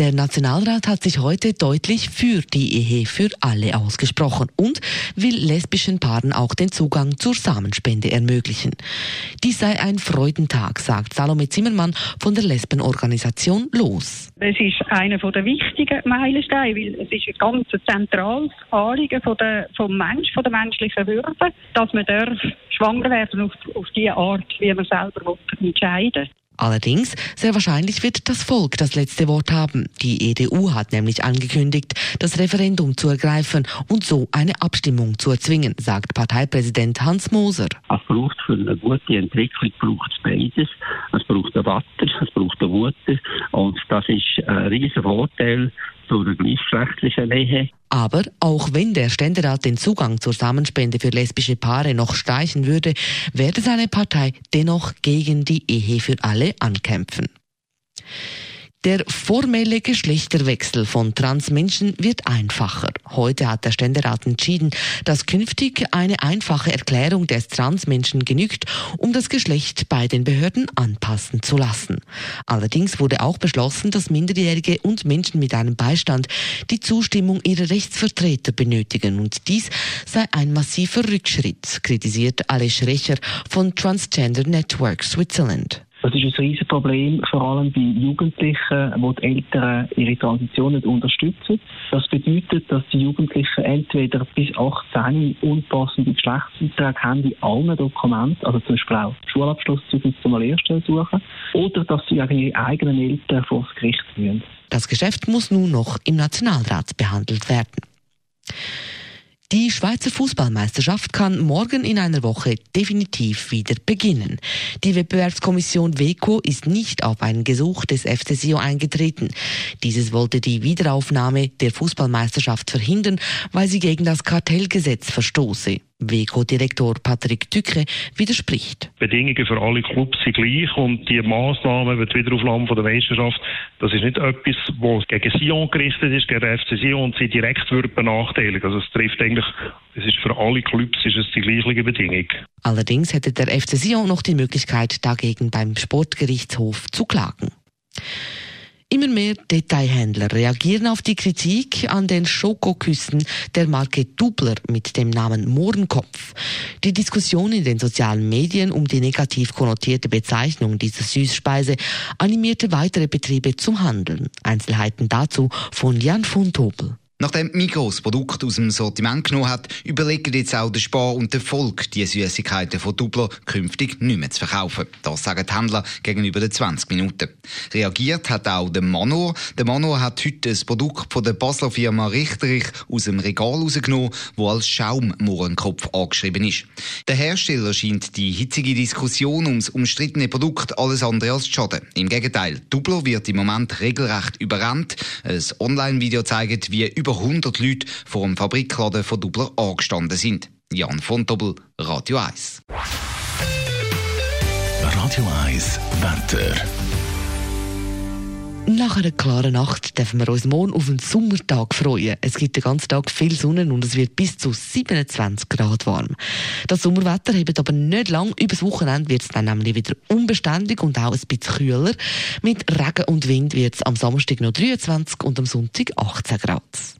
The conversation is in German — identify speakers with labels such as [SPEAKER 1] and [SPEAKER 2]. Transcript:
[SPEAKER 1] Der Nationalrat hat sich heute deutlich für die Ehe für alle ausgesprochen und will lesbischen Paaren auch den Zugang zur Samenspende ermöglichen. Dies sei ein Freudentag, sagt Salome Zimmermann von der Lesbenorganisation Los.
[SPEAKER 2] Es ist einer der wichtigen Meilensteine, weil es ist ein ganz zentrales Anliegen von der, vom Mensch, von der menschlichen Würde, dass man darf schwanger werden auf, auf die Art, wie man selber entscheiden will.
[SPEAKER 1] Allerdings, sehr wahrscheinlich wird das Volk das letzte Wort haben. Die EDU hat nämlich angekündigt, das Referendum zu ergreifen und so eine Abstimmung zu erzwingen, sagt Parteipräsident Hans Moser.
[SPEAKER 3] Es braucht für eine gute Entwicklung braucht es beides. Es braucht einen Watter, es braucht Wutter und das ist ein riesiger Vorteil zu gleichgeschlechtlichen Ehe.
[SPEAKER 1] Aber auch wenn der Ständerat den Zugang zur Samenspende für lesbische Paare noch streichen würde, werde seine Partei dennoch gegen die Ehe für alle ankämpfen. Der formelle Geschlechterwechsel von Transmenschen wird einfacher. Heute hat der Ständerat entschieden, dass künftig eine einfache Erklärung des Transmenschen genügt, um das Geschlecht bei den Behörden anpassen zu lassen. Allerdings wurde auch beschlossen, dass Minderjährige und Menschen mit einem Beistand die Zustimmung ihrer Rechtsvertreter benötigen und dies sei ein massiver Rückschritt, kritisiert Alice Schrecher von Transgender Network Switzerland.
[SPEAKER 4] Das ist ein riesiges Problem, vor allem bei Jugendlichen, wo die Eltern ihre Transition nicht unterstützen. Das bedeutet, dass die Jugendlichen entweder bis 18 unpassende Geschlechtsbeiträge haben in allen Dokumenten, also zum Beispiel auch Schulabschlusszeugnisse zum Lehrstelle suchen, oder dass sie gegen ihre eigenen Eltern vor das Gericht führen.
[SPEAKER 1] Das Geschäft muss nun noch im Nationalrat behandelt werden. Die Schweizer Fußballmeisterschaft kann morgen in einer Woche definitiv wieder beginnen. Die Wettbewerbskommission WECO ist nicht auf ein Gesuch des FC Sio eingetreten. Dieses wollte die Wiederaufnahme der Fußballmeisterschaft verhindern, weil sie gegen das Kartellgesetz verstoße. WECO-Direktor Patrick Tücke widerspricht.
[SPEAKER 5] Bedingungen für alle Clubs sind gleich und die Massnahmen, die Wiederaufnahme von der Meisterschaft, das ist nicht etwas, was gegen Sion gerichtet ist, gegen den FC Sion und sie direkt wird benachteiligen. Also es trifft eigentlich, es ist für alle Clubs ist es die gleiche Bedingung.
[SPEAKER 1] Allerdings hätte der FC Sion noch die Möglichkeit, dagegen beim Sportgerichtshof zu klagen. Immer mehr Detailhändler reagieren auf die Kritik an den Schokoküssen der Marke Dubler mit dem Namen Mohrenkopf. Die Diskussion in den sozialen Medien um die negativ konnotierte Bezeichnung dieser Süßspeise animierte weitere Betriebe zum Handeln. Einzelheiten dazu von Jan von Tobel.
[SPEAKER 6] Nachdem Migros Produkt aus dem Sortiment genommen hat, überlegen jetzt auch der Spar und der Volk, die Süßigkeiten von Dubler künftig nicht mehr zu verkaufen. Das sagen die Händler gegenüber den 20 Minuten. Reagiert hat auch der Manor. Der Manor hat heute ein Produkt von der Basler Firma Richterich aus dem Regal rausgenommen, wo als Schaummohrenkopf angeschrieben ist. Der Hersteller scheint die hitzige Diskussion ums umstrittene Produkt alles andere als zu schaden. Im Gegenteil, Dubler wird im Moment regelrecht überrannt. Ein Online-Video zeigt, wie über über 100 Leute vor dem Fabrikladen von Dubler angestanden sind. Jan von Dobbel, Radio 1.
[SPEAKER 7] Radio 1 Wetter.
[SPEAKER 1] Nach einer klaren Nacht dürfen wir uns morgen auf einen Sommertag freuen. Es gibt den ganzen Tag viel Sonne und es wird bis zu 27 Grad warm. Das Sommerwetter hebt aber nicht lang. Übers Wochenende wird es dann nämlich wieder unbeständig und auch ein bisschen kühler. Mit Regen und Wind wird es am Samstag noch 23 und am Sonntag 18 Grad.